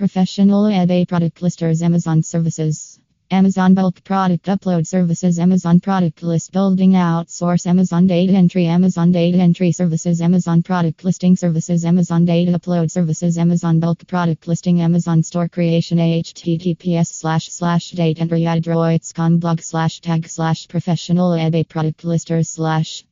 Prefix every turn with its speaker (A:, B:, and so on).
A: Professional eBay product listers Amazon services. Amazon bulk product upload services Amazon product list building outsource Amazon data entry Amazon data entry services Amazon product listing services Amazon data upload services Amazon bulk product listing Amazon store creation https slash slash date entry adroits com blog slash tag slash professional eBay product listers slash